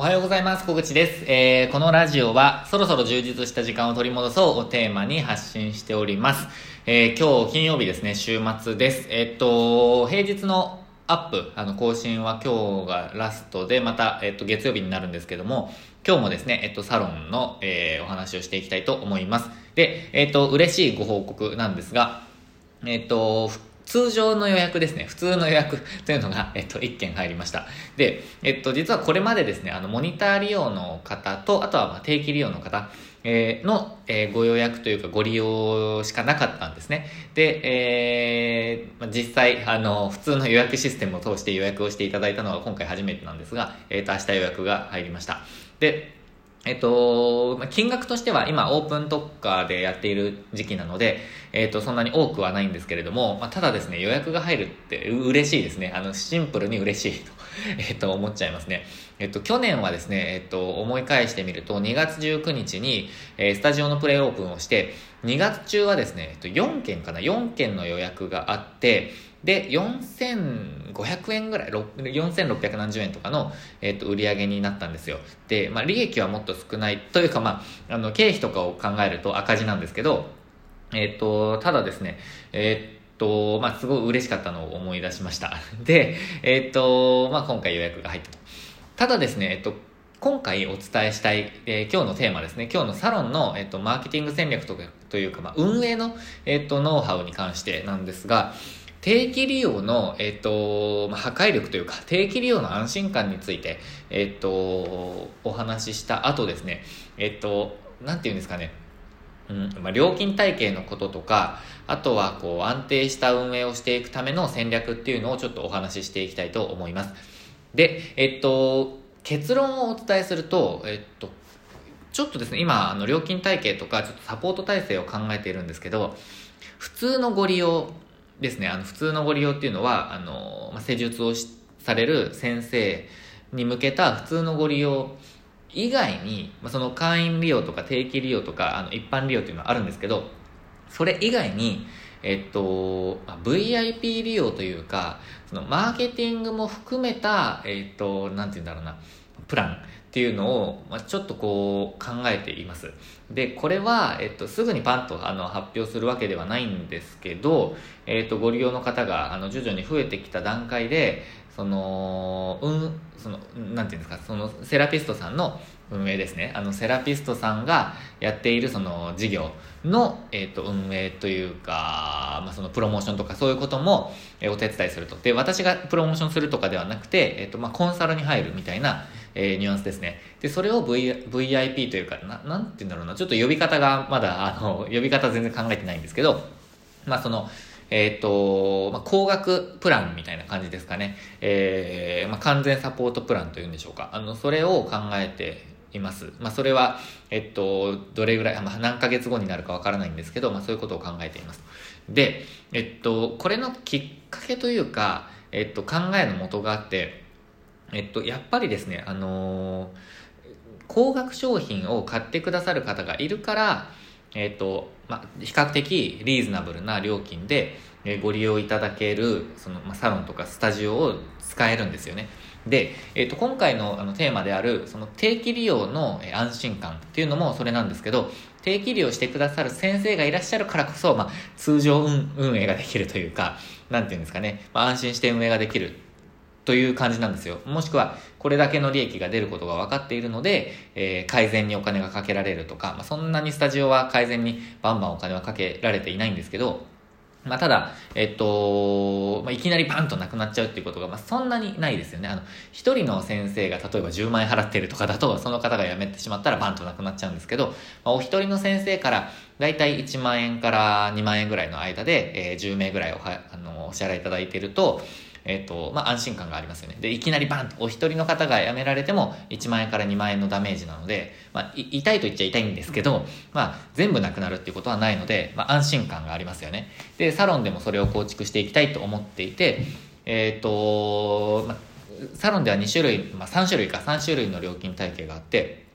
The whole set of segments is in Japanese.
おはようございます。小口です。えー、このラジオは、そろそろ充実した時間を取り戻そうをテーマに発信しております。えー、今日金曜日ですね、週末です。え、っと、平日のアップ、あの、更新は今日がラストで、また、えっと、月曜日になるんですけども、今日もですね、えっと、サロンの、えー、お話をしていきたいと思います。で、えっと、嬉しいご報告なんですが、えっと、通常の予約ですね。普通の予約というのが、えっと、1件入りました。で、えっと、実はこれまでですね、あの、モニター利用の方と、あとは、ま定期利用の方、え、の、え、ご予約というかご利用しかなかったんですね。で、えー、実際、あの、普通の予約システムを通して予約をしていただいたのは今回初めてなんですが、えっ、と、明日予約が入りました。で、えっと、金額としては今オープン特価でやっている時期なので、えっと、そんなに多くはないんですけれども、まあ、ただですね、予約が入るって嬉しいですね。あの、シンプルに嬉しいと、えっと、思っちゃいますね。えっと、去年はですね、えっと、思い返してみると、2月19日に、えー、スタジオのプレイオープンをして、2月中はですね、えっと、4件かな、4件の予約があって、で、4500円ぐらい、4600何十円とかの、えっ、と、売り上げになったんですよ。で、まあ、利益はもっと少ないというか、まあ、あの、経費とかを考えると赤字なんですけど、えっ、と、ただですね、えっ、ー、と、まあ、すごい嬉しかったのを思い出しました。で、えっ、と、まあ、今回予約が入ったと。ただですね、えっと、今回お伝えしたい、えー、今日のテーマですね。今日のサロンの、えっと、マーケティング戦略とかというか、まあ、運営の、えっと、ノウハウに関してなんですが、定期利用の、えっ、と、まあ、破壊力というか、定期利用の安心感について、えっ、と、お話しした後ですね、えっ、と、なんて言うんですかね、うんまあ、料金体系のこととか、あとはこう安定した運営をしていくための戦略っていうのをちょっとお話ししていきたいと思います。で、えっと、結論をお伝えすると、えっと、ちょっとですね、今、あの料金体系とか、ちょっとサポート体制を考えているんですけど、普通のご利用ですね、あの、普通のご利用っていうのは、あの、施術をされる先生に向けた普通のご利用以外に、まあ、その会員利用とか定期利用とか、あの、一般利用っていうのはあるんですけど、それ以外に、えっと、まあ、VIP 利用というか、そのマーケティングも含めた、えっと、なんて言うんだろうな、プランっていうのを、まあ、ちょっとこう考えています。で、これは、えっと、すぐにパンとあの発表するわけではないんですけど、えっと、ご利用の方があの徐々に増えてきた段階で、その、うん、その、なんていうんですか、そのセラピストさんの運営ですね。あの、セラピストさんがやっているその事業の、えっ、と、運営というか、まあ、そのプロモーションとかそういうことも、えお手伝いすると。で、私がプロモーションするとかではなくて、えっ、と、まあ、コンサルに入るみたいな、えー、ニュアンスですね。で、それを、v、VIP というか、な、なんて言うんだろうな、ちょっと呼び方がまだ、あの、呼び方全然考えてないんですけど、まあその、えっ、ー、と、まあ、高額プランみたいな感じですかね。えー、まあ、完全サポートプランというんでしょうか。あの、それを考えています。まあ、それは、えっと、どれぐらい、まあ、何ヶ月後になるかわからないんですけど、まあ、そういうことを考えています。で、えっと、これのきっかけというか、えっと、考えのもとがあって、えっと、やっぱりですね、あのー、高額商品を買ってくださる方がいるから、えっと、まあ、比較的リーズナブルな料金で、えご利用いただける、その、まあ、サロンとかスタジオを使えるんですよね。で、えっと、今回のあのテーマである、その定期利用の安心感っていうのもそれなんですけど、定期利用してくださる先生がいらっしゃるからこそ、まあ、通常運営ができるというか、なんていうんですかね、まあ、安心して運営ができるという感じなんですよ。もしくは、これだけの利益が出ることが分かっているので、えー、改善にお金がかけられるとか、まあ、そんなにスタジオは改善にバンバンお金はかけられていないんですけど、まあ、ただ、えっと、まあ、いきなりパンとなくなっちゃうっていうことが、まあ、そんなにないですよね。あの、一人の先生が例えば10万円払ってるとかだと、その方が辞めてしまったらパンとなくなっちゃうんですけど、まあ、お一人の先生から、だいたい1万円から2万円ぐらいの間で、えー、10名ぐらいおはあのお支払いいただいていると、えっ、と、まあ、安心感がありますよね。で、いきなりバンとお一人の方が辞められても1万円から2万円のダメージなので、まあ、痛いと言っちゃ痛いんですけど、まあ、全部なくなるっていうことはないので、まあ、安心感がありますよね。で、サロンでもそれを構築していきたいと思っていて、えっ、と、まあ、サロンでは2種類、まあ、3種類か3種類の料金体系があって、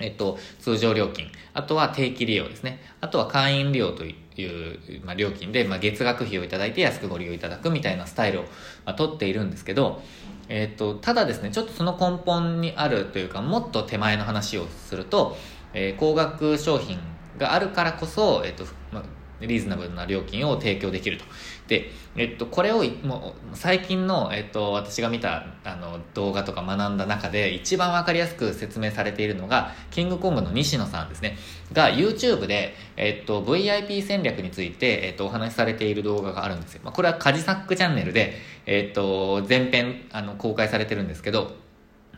えっと、通常料金、あとは定期利用ですね。あとは会員利用という、まあ、料金で、まあ、月額費をいただいて安くご利用いただくみたいなスタイルを、まあ、取っているんですけど、えっ、と、ただですね、ちょっとその根本にあるというか、もっと手前の話をすると、えー、高額商品があるからこそ、えっ、と、まあリーズナブルな料金を提供できると。で、えっと、これをもう最近の、えっと、私が見たあの動画とか学んだ中で一番わかりやすく説明されているのがキングコングの西野さんですねが YouTube で、えっと、VIP 戦略について、えっと、お話しされている動画があるんですよ、まあ、これはカジサックチャンネルで、えっと、前編あの公開されてるんですけど、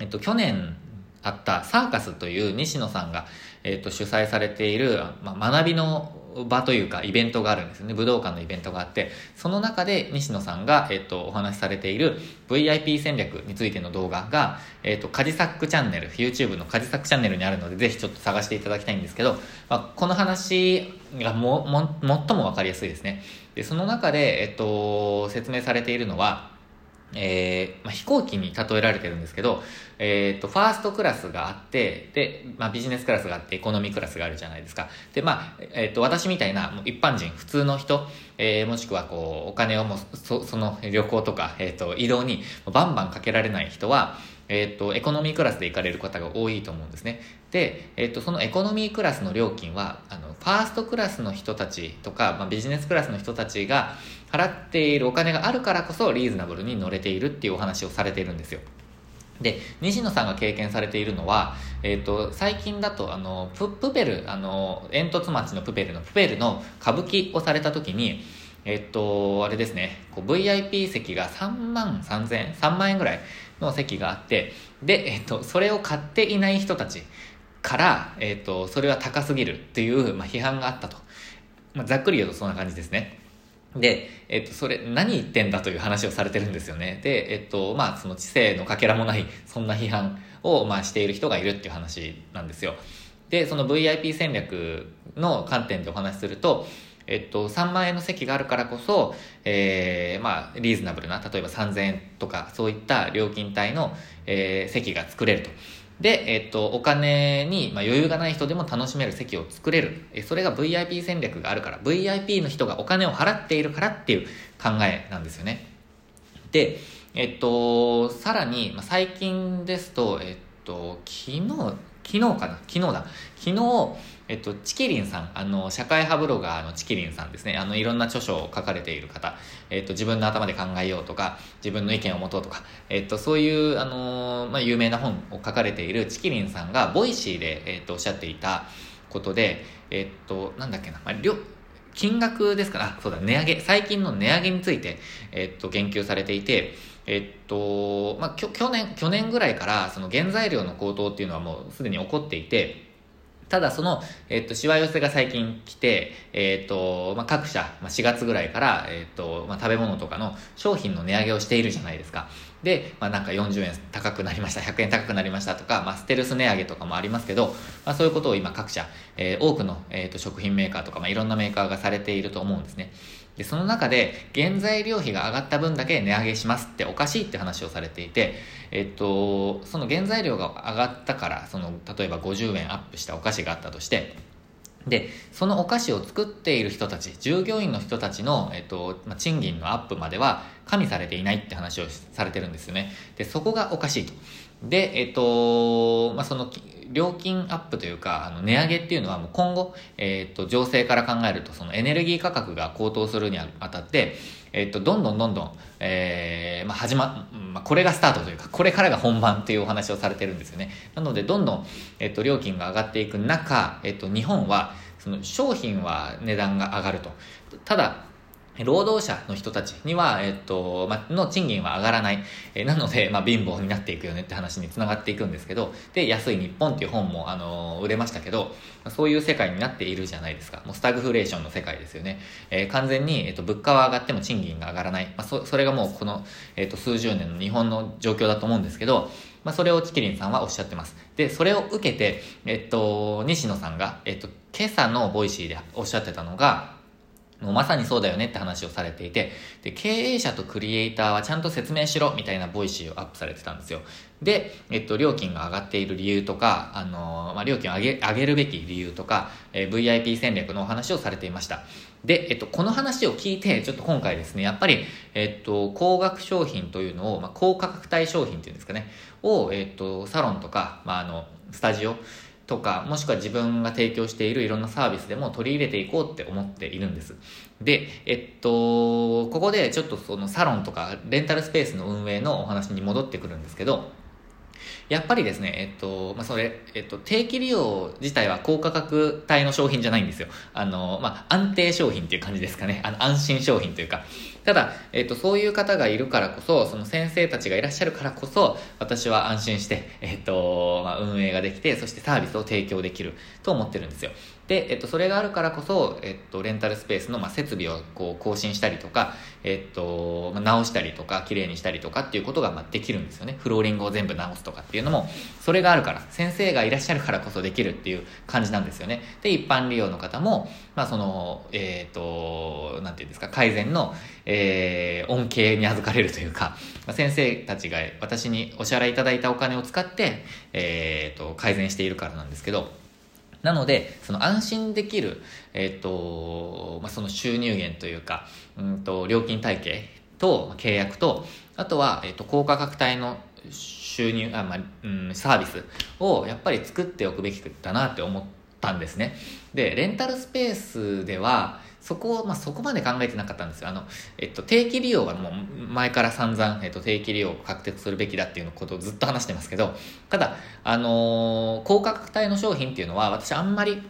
えっと、去年あったサーカスという西野さんが、えっと、主催されている、まあ、学びの場というかイベントがあるんですね。武道館のイベントがあってその中で西野さんが、えっと、お話しされている VIP 戦略についての動画が、えっと、カジサックチャンネル YouTube のカジサックチャンネルにあるのでぜひちょっと探していただきたいんですけど、まあ、この話がもも最も分かりやすいですね。でその中で、えっと、説明されているのはえーまあ、飛行機に例えられてるんですけど、えっ、ー、と、ファーストクラスがあって、で、まあ、ビジネスクラスがあって、エコノミークラスがあるじゃないですか。で、まあ、えっ、ー、と、私みたいな一般人、普通の人、えー、もしくはこう、お金をも、そその旅行とか、えっ、と、移動にバンバンかけられない人は、えっ、と、エコノミークラスで行かれる方が多いと思うんですね。で、えっ、と、そのエコノミークラスの料金は、あの、ファーストクラスの人たちとか、まあ、ビジネスクラスの人たちが払っているお金があるからこそリーズナブルに乗れているっていうお話をされているんですよ。で、西野さんが経験されているのは、えっ、ー、と、最近だと、あの、プ、プペル、あの、煙突町のプペルのプペルの歌舞伎をされた時に、えっ、と、あれですね、こう VIP 席が3万3000円、3万円ぐらいの席があって、で、えっ、と、それを買っていない人たちから、えっ、と、それは高すぎるっていう、まあ、批判があったと。まあ、ざっくり言うとそんな感じですね。で、えっと、それ、何言ってんだという話をされてるんですよね。で、えっと、まあ、その知性のかけらもない、そんな批判を、まあ、している人がいるっていう話なんですよ。で、その VIP 戦略の観点でお話しすると、えっと、3万円の席があるからこそ、えー、まあ、リーズナブルな、例えば3000円とか、そういった料金帯の、えー、席が作れると。で、えっと、お金に、まあ、余裕がない人でも楽しめる席を作れる。えそれが VIP 戦略があるから、VIP の人がお金を払っているからっていう考えなんですよね。で、えっと、さらに、まあ、最近ですと、えっと、昨日、昨日かな？昨日だ。昨日、えっと、ちきりんさん、あの、社会派ブロガーのちきりんさんですね。あの、いろんな著書を書かれている方、えっと、自分の頭で考えようとか、自分の意見を持とうとか、えっと、そういう、あの、まあ、有名な本を書かれているちきりんさんが、 Voicy で、えっと、おっしゃっていたことで、えっと、なんだっけな、まあ、りょ金額ですか。ら、そうだ、値上げ、最近の値上げについて、えっと、言及されていて、えっと、まあ、去年、去年ぐらいから、その原材料の高騰っていうのはもうすでに起こっていて、ただその、えっと、しわ寄せが最近来て、えっと、まあ、各社、まあ、4月ぐらいから、えっと、まあ、食べ物とかの商品の値上げをしているじゃないですか。で、まあ、なんか40円高くなりました、100円高くなりましたとか、まあ、ステルス値上げとかもありますけど、まあ、そういうことを今各社、えー、多くの、えっと、食品メーカーとか、まあ、いろんなメーカーがされていると思うんですね。で、その中で原材料費が上がった分だけ値上げしますっておかしいって話をされていて、えっと、その原材料が上がったから、その、例えば50円アップしたお菓子があったとして、で、そのお菓子を作っている人たち、従業員の人たちの、えっと、ま、賃金のアップまでは加味されていないって話をされてるんですよね。で、そこがおかしいと。で、えっと、まあ、その、料金アップというか、あの、値上げっていうのはもう今後、えっと、情勢から考えると、そのエネルギー価格が高騰するにあたって、えっと、どんどんどんどん、えー、まあ、始ま、まあ、これがスタートというか、これからが本番っていうお話をされてるんですよね。なので、どんどん、えっと、料金が上がっていく中、えっと、日本は、その商品は値段が上がると。ただ、労働者の人たちには、えっと、ま、の賃金は上がらない。えなので、まあ、貧乏になっていくよねって話につながっていくんですけど、で、安い日本っていう本も、あの、売れましたけど、そういう世界になっているじゃないですか。もうスタグフレーションの世界ですよね。えー、完全に、えっと、物価は上がっても賃金が上がらない。まあ、そ、それがもうこの、えっと、数十年の日本の状況だと思うんですけど、まあ、それをちきりんさんはおっしゃってます。で、それを受けて、えっと、西野さんが、えっと、今朝の Voicy でおっしゃってたのが、もうまさにそうだよねって話をされていて、で、経営者とクリエイターはちゃんと説明しろみたいな Voicy をアップされてたんですよ。で、えっと、料金が上がっている理由とか、あのまあ、料金を上げ、上げるべき理由とか、えー、VIP 戦略のお話をされていました。で、えっと、この話を聞いて、ちょっと今回ですね、やっぱり、えっと、高額商品というのを、まあ、高価格帯商品っていうんですかね、を、えっと、サロンとか、まあ、あの、スタジオ、とか、もしくは自分が提供しているいろんなサービスでも取り入れていこうって思っているんです。で、えっと、ここでちょっとそのサロンとかレンタルスペースの運営のお話に戻ってくるんですけど、やっぱりですね、えっと、まあ、それ、えっと、定期利用自体は高価格帯の商品じゃないんですよ。あの、まあ、安定商品っていう感じですかね。あの、安心商品というか。ただ、えっと、そういう方がいるからこそ、その先生たちがいらっしゃるからこそ、私は安心して、えっと、まあ、運営ができて、そしてサービスを提供できると思ってるんですよ。で、えっと、それがあるからこそ、えっと、レンタルスペースの、まあ、設備をこう更新したりとか、えっと、まあ、直したりとか、綺麗にしたりとかっていうことが、まあ、できるんですよね。フローリングを全部直すとかっていうのも、それがあるから、先生がいらっしゃるからこそできるっていう感じなんですよね。で、一般利用の方も、まあ、その、えっ、と、なんていうんですか、改善の、えー、恩恵に預かれるというか、まあ、先生たちが私にお支払いいただいたお金を使って、えっ、と、改善しているからなんですけど、なので、その安心できる、えっ、ー、と、まあ、その収入源というか、うんと、料金体系と契約と、あとは、えっ、ー、と、高価格帯の収入、あ、まあ、うん、サービスをやっぱり作っておくべきだなって思ったんですね。で、レンタルスペースでは、そこを、まあ、そこまで考えてなかったんですよ。あの、えっと、定期利用はもう前から散々、えっと、定期利用を獲得するべきだっていうことをずっと話してますけど、ただ、あのー、高価格帯の商品っていうのは、私あんまり、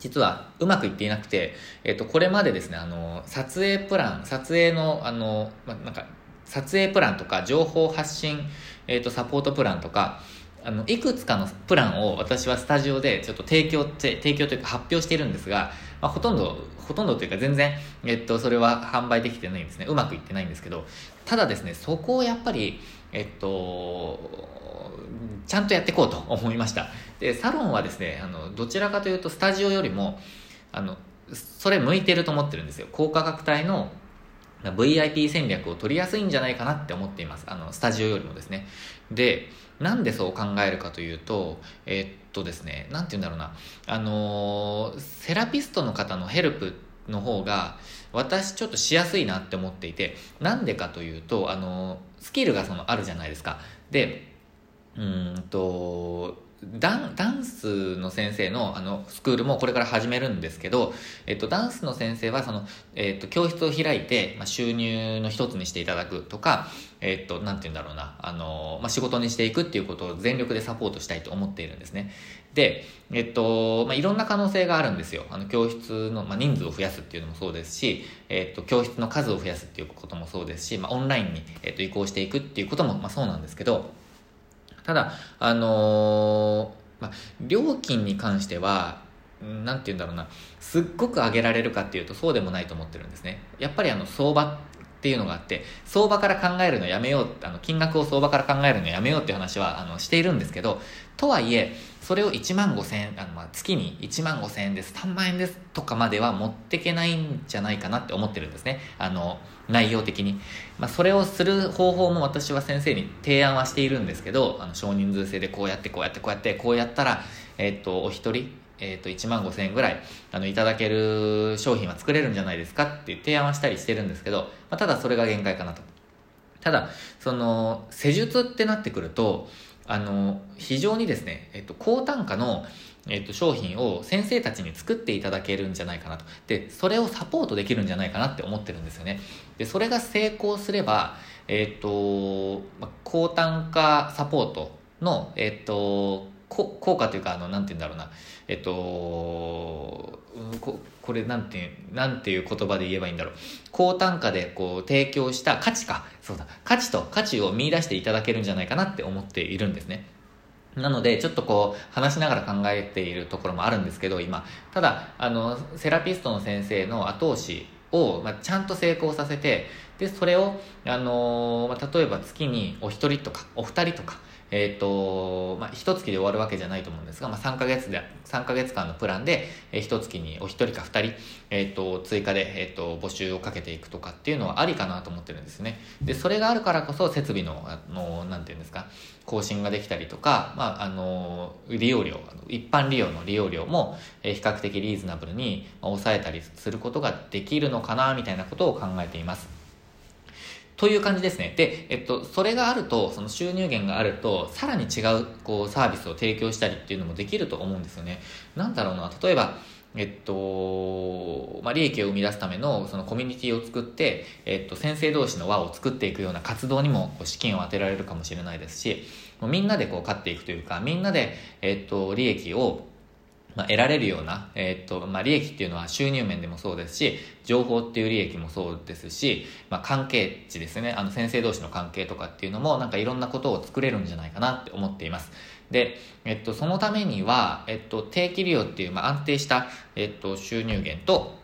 実はうまくいっていなくて、えっと、これまでですね、あの、撮影プラン、撮影の、あの、まあなんか、撮影プランとか、情報発信、えっと、サポートプランとか、あの、いくつかのプランを私はスタジオでちょっと提供って、提供というか発表しているんですが、まあ、ほとんど、ほとんどというか全然、えっと、それは販売できてないんですね。うまくいってないんですけど、ただですね、そこをやっぱり、えっと、ちゃんとやっていこうと思いました。で、サロンはですね、あの、どちらかというとスタジオよりも、あの、それ向いてると思ってるんですよ。高価格帯の VIP 戦略を取りやすいんじゃないかなって思っています。あの、スタジオよりもですね。で、なんでそう考えるかというと、え、っとですね、何て言うんだろうな、あの、セラピストの方のヘルプの方が、私ちょっとしやすいなって思っていて、なんでかというと、あの、スキルがそのあるじゃないですか。で、うんと、ダンダンスの先生のあのスクールもこれから始めるんですけど、えっと、ダンスの先生はその、えっと、教室を開いて、まあ、収入の一つにしていただくとか、えっと、なんて言うんだろうな、あの、まあ、仕事にしていくっていうことを全力でサポートしたいと思っているんですね。で、えっと、まあ、いろんな可能性があるんですよ。あの、教室の、まあ、人数を増やすっていうのもそうですし、えっと、教室の数を増やすっていうこともそうですし、まあ、オンラインに、えっと、移行していくっていうことも、まあ、そうなんですけど、ただ、あのー、ま、料金に関しては、なんて言うんだろうな、すっごく上げられるかっていうとそうでもないと思ってるんですね。やっぱりあの相場っていうのがあって、相場から考えるのやめよう、あの金額を相場から考えるのやめようっていう話はあのしているんですけど、とはいえ、それを1万5千円、あのまあ月に1万5千円です、3万円ですとかまでは持っていけないんじゃないかなって思ってるんですね。あの、内容的に。まあ、それをする方法も私は先生に提案はしているんですけど、あの少人数制でこうやってこうやってこうやってこうやったら、えっ、と、お一人、えっ、と、1万5千円ぐらい、あの、いただける商品は作れるんじゃないですかって提案はしたりしてるんですけど、まあ、ただそれが限界かなと。ただ、その、施術ってなってくると、あの、非常にですね、えっ、と、高単価の、えっと、商品を先生たちに作っていただけるんじゃないかなと。で、それをサポートできるんじゃないかなって思ってるんですよね。で、それが成功すれば、えっと、高単価サポートの、えっと、効果というか、あの、なんて言うんだろうな、えっと、ここれなんて、なんていう言葉で言えばいいんだろう。高単価でこう提供した価値か。そうだ。価値と価値を見出していただけるんじゃないかなって思っているんですね。なので、ちょっとこう、話しながら考えているところもあるんですけど、今。ただ、あの、セラピストの先生の後押しを、まあ、ちゃんと成功させて、で、それを、あのまあ、例えば月にお一人とか、お二人とか、えっ、と、まあ、一月で終わるわけじゃないと思うんですが、まあ、3ヶ月で、3ヶ月間のプランで、えー、一月にお一人か二人、えっ、と、追加で、えっ、と、募集をかけていくとかっていうのはありかなと思ってるんですね。で、それがあるからこそ、設備の、あの、なんていうんですか、更新ができたりとか、まあ、あの、利用料、一般利用の利用料も、えー、比較的リーズナブルに抑えたりすることができるのかな、みたいなことを考えています。という感じですね。で、えっと、それがあると、その収入源があると、さらに違う、こう、サービスを提供したりっていうのもできると思うんですよね。なんだろうな、例えば、えっと、まあ、利益を生み出すためのそのコミュニティを作って、えっと、先生同士の輪を作っていくような活動にもこう資金を当てられるかもしれないですし、みんなでこう勝っていくというか、みんなで、えっと、利益をまあ、得られるような、えー、っと、まあ、利益っていうのは収入面でもそうですし、情報っていう利益もそうですし、まあ、関係値ですね、あの、先生同士の関係とかっていうのも、なんかいろんなことを作れるんじゃないかなって思っています。で、えっと、そのためには、えっと、定期利用っていう、まあ、安定した、えっと、収入源と、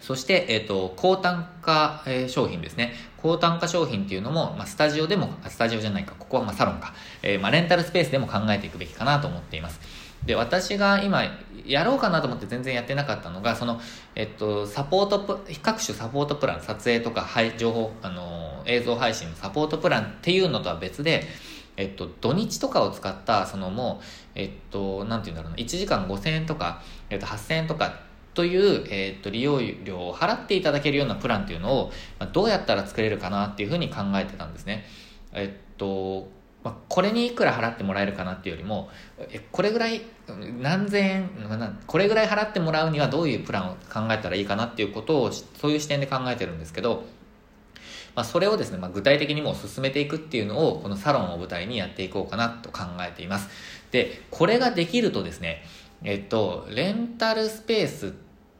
そして、えっ、と、高単価、えー、商品ですね。高単価商品っていうのも、まあ、スタジオでも、スタジオじゃないか、ここはまあサロンか、えー、まあ、レンタルスペースでも考えていくべきかなと思っています。で、私が今、やろうかなと思って全然やってなかったのが、その、えっと、サポートプ、各種サポートプラン、撮影とか、はい、情報、あの、映像配信のサポートプランっていうのとは別で、えっと、土日とかを使った、そのもう、えっと、なんて言うんだろうな、1時間5000円とか、えっと、8000円とかという、えっと、利用料を払っていただけるようなプランっていうのを、まあ、どうやったら作れるかなっていうふうに考えてたんですね。えっと、まあ、これにいくら払ってもらえるかなっていうよりも、え、これぐらい、何千円、これぐらい払ってもらうにはどういうプランを考えたらいいかなっていうことを、そういう視点で考えてるんですけど、まあ、それをですね、まあ、具体的にもう進めていくっていうのを、このサロンを舞台にやっていこうかなと考えています。で、これができるとですね、えっと、レンタルスペースっ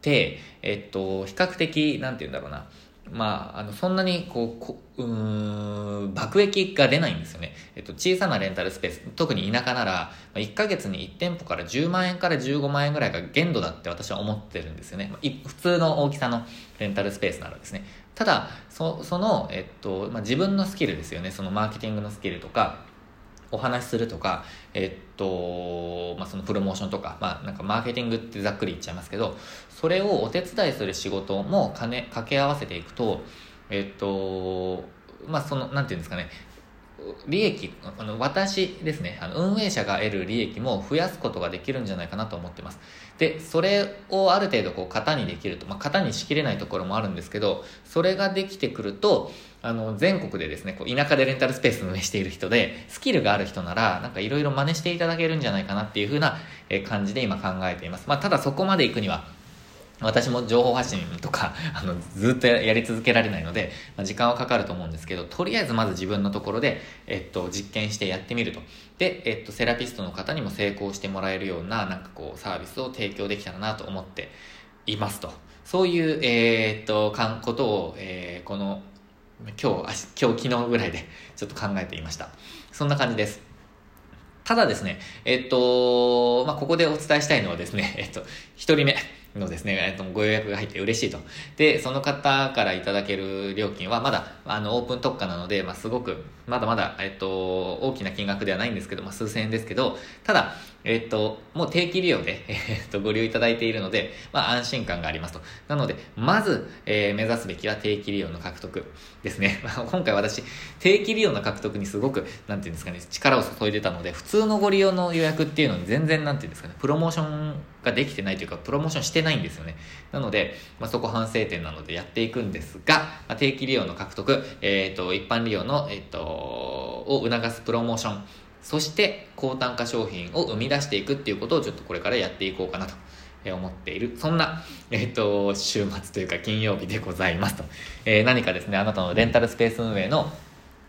て、えっと、比較的、なんて言うんだろうな、まあ、あの、そんなに、こう、こうん、爆益が出ないんですよね。えっと、小さなレンタルスペース、特に田舎なら、1ヶ月に1店舗から10万円から15万円ぐらいが限度だって私は思ってるんですよね。普通の大きさのレンタルスペースならですね。ただ、そその、えっと、まあ、自分のスキルですよね。そのマーケティングのスキルとか、お話しするとか、えっと、まあ、そのプロモーションとか、まあ、なんかマーケティングってざっくり言っちゃいますけど、それをお手伝いする仕事も金、掛け合わせていくと、えっと、まあ、その、なんていうんですかね、利益、あの私ですね、あの運営者が得る利益も増やすことができるんじゃないかなと思ってます。で、それをある程度こう型にできると、まあ、型にしきれないところもあるんですけど、それができてくると、あの、全国でですね、こう田舎でレンタルスペース運営している人で、スキルがある人なら、なんかいろいろ真似していただけるんじゃないかなっていうふうな感じで今考えています。まあ、ただそこまで行くには、私も情報発信とか、あの、ずっとやり続けられないので、まあ、時間はかかると思うんですけど、とりあえずまず自分のところで、えっと、実験してやってみると。で、えっと、セラピストの方にも成功してもらえるような、なんかこう、サービスを提供できたらなと思っていますと。そういう、えー、っと、かん、ことを、えー、この、今日、今日、昨日ぐらいで ちょっと考えていました。そんな感じです。ただですね、えっと、まあ、ここでお伝えしたいのはですね、えっと、一人目。のですね、えっと、ご予約が入って嬉しいと。で、その方からいただける料金はまだ、あの、オープン特価なので、まあ、すごく、まだまだ、えっと、大きな金額ではないんですけど、まあ、数千円ですけど、ただ、えっと、もう定期利用で、えっと、ご利用いただいているので、まあ、安心感がありますと。なので、まず、えー、目指すべきは定期利用の獲得ですね。今回私、定期利用の獲得にすごく、なんていうんですかね、力を注いでたので、普通のご利用の予約っていうのに全然、なんていうんですかね、プロモーションができてないというか、プロモーションしてないんですよね。なので、まあ、そこ反省点なのでやっていくんですが、まあ、定期利用の獲得、えっ、ー、と、一般利用の、えっ、ー、と、を促すプロモーション、そして高単価商品を生み出していくっていうことをちょっとこれからやっていこうかなと思っている。そんな、えっ、ー、と、週末というか金曜日でございますと。えー、何かですね、あなたのレンタルスペース運営の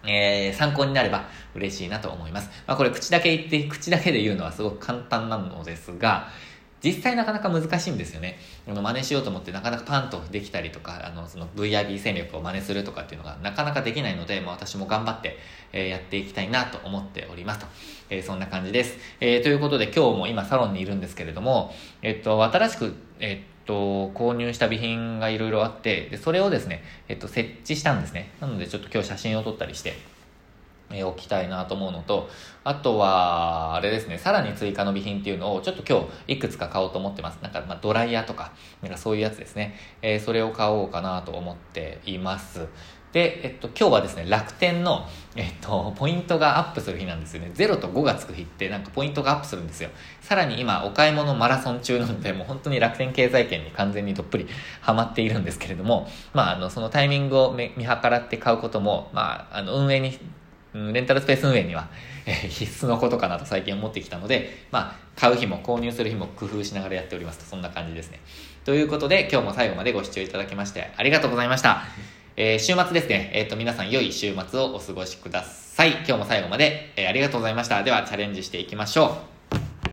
えー、参考になれば嬉しいなと思います。まあこれ口だけ言って、口だけで言うのはすごく簡単なのですが、実際なかなか難しいんですよね。あの真似しようと思ってなかなかパンとできたりとか、あの、その VIB 戦略を真似するとかっていうのがなかなかできないので、もう私も頑張って、えー、やっていきたいなと思っておりますと。えー、そんな感じです。えー、ということで今日も今サロンにいるんですけれども、えっと、新しく、えっと、購入した備品がいろいろあって、で、それをですね、えっと、設置したんですね。なのでちょっと今日写真を撮ったりして、えー、置きたいなと思うのと、あとは、あれですね、さらに追加の備品っていうのを、ちょっと今日いくつか買おうと思ってます。なんか、まあ、ドライヤーとか、なんかそういうやつですね。えー、それを買おうかなと思っています。で、えっと、今日はですね、楽天の、えっと、ポイントがアップする日なんですよね。0と5がつく日って、なんかポイントがアップするんですよ。さらに今、お買い物マラソン中なので、もう本当に楽天経済圏に完全にどっぷりハマっているんですけれども、まあ、あの、そのタイミングを見計らって買うことも、まあ、あの、運営にレンタルスペース運営には、え、必須のことかなと最近思ってきたので、まあ、買う日も購入する日も工夫しながらやっておりますと、そんな感じですね。ということで、今日も最後までご視聴いただきましてありがとうございました。えー、週末ですね、えっ、ー、と、皆さん良い週末をお過ごしください。今日も最後まで、えー、ありがとうございました。では、チャレンジしていきましょう。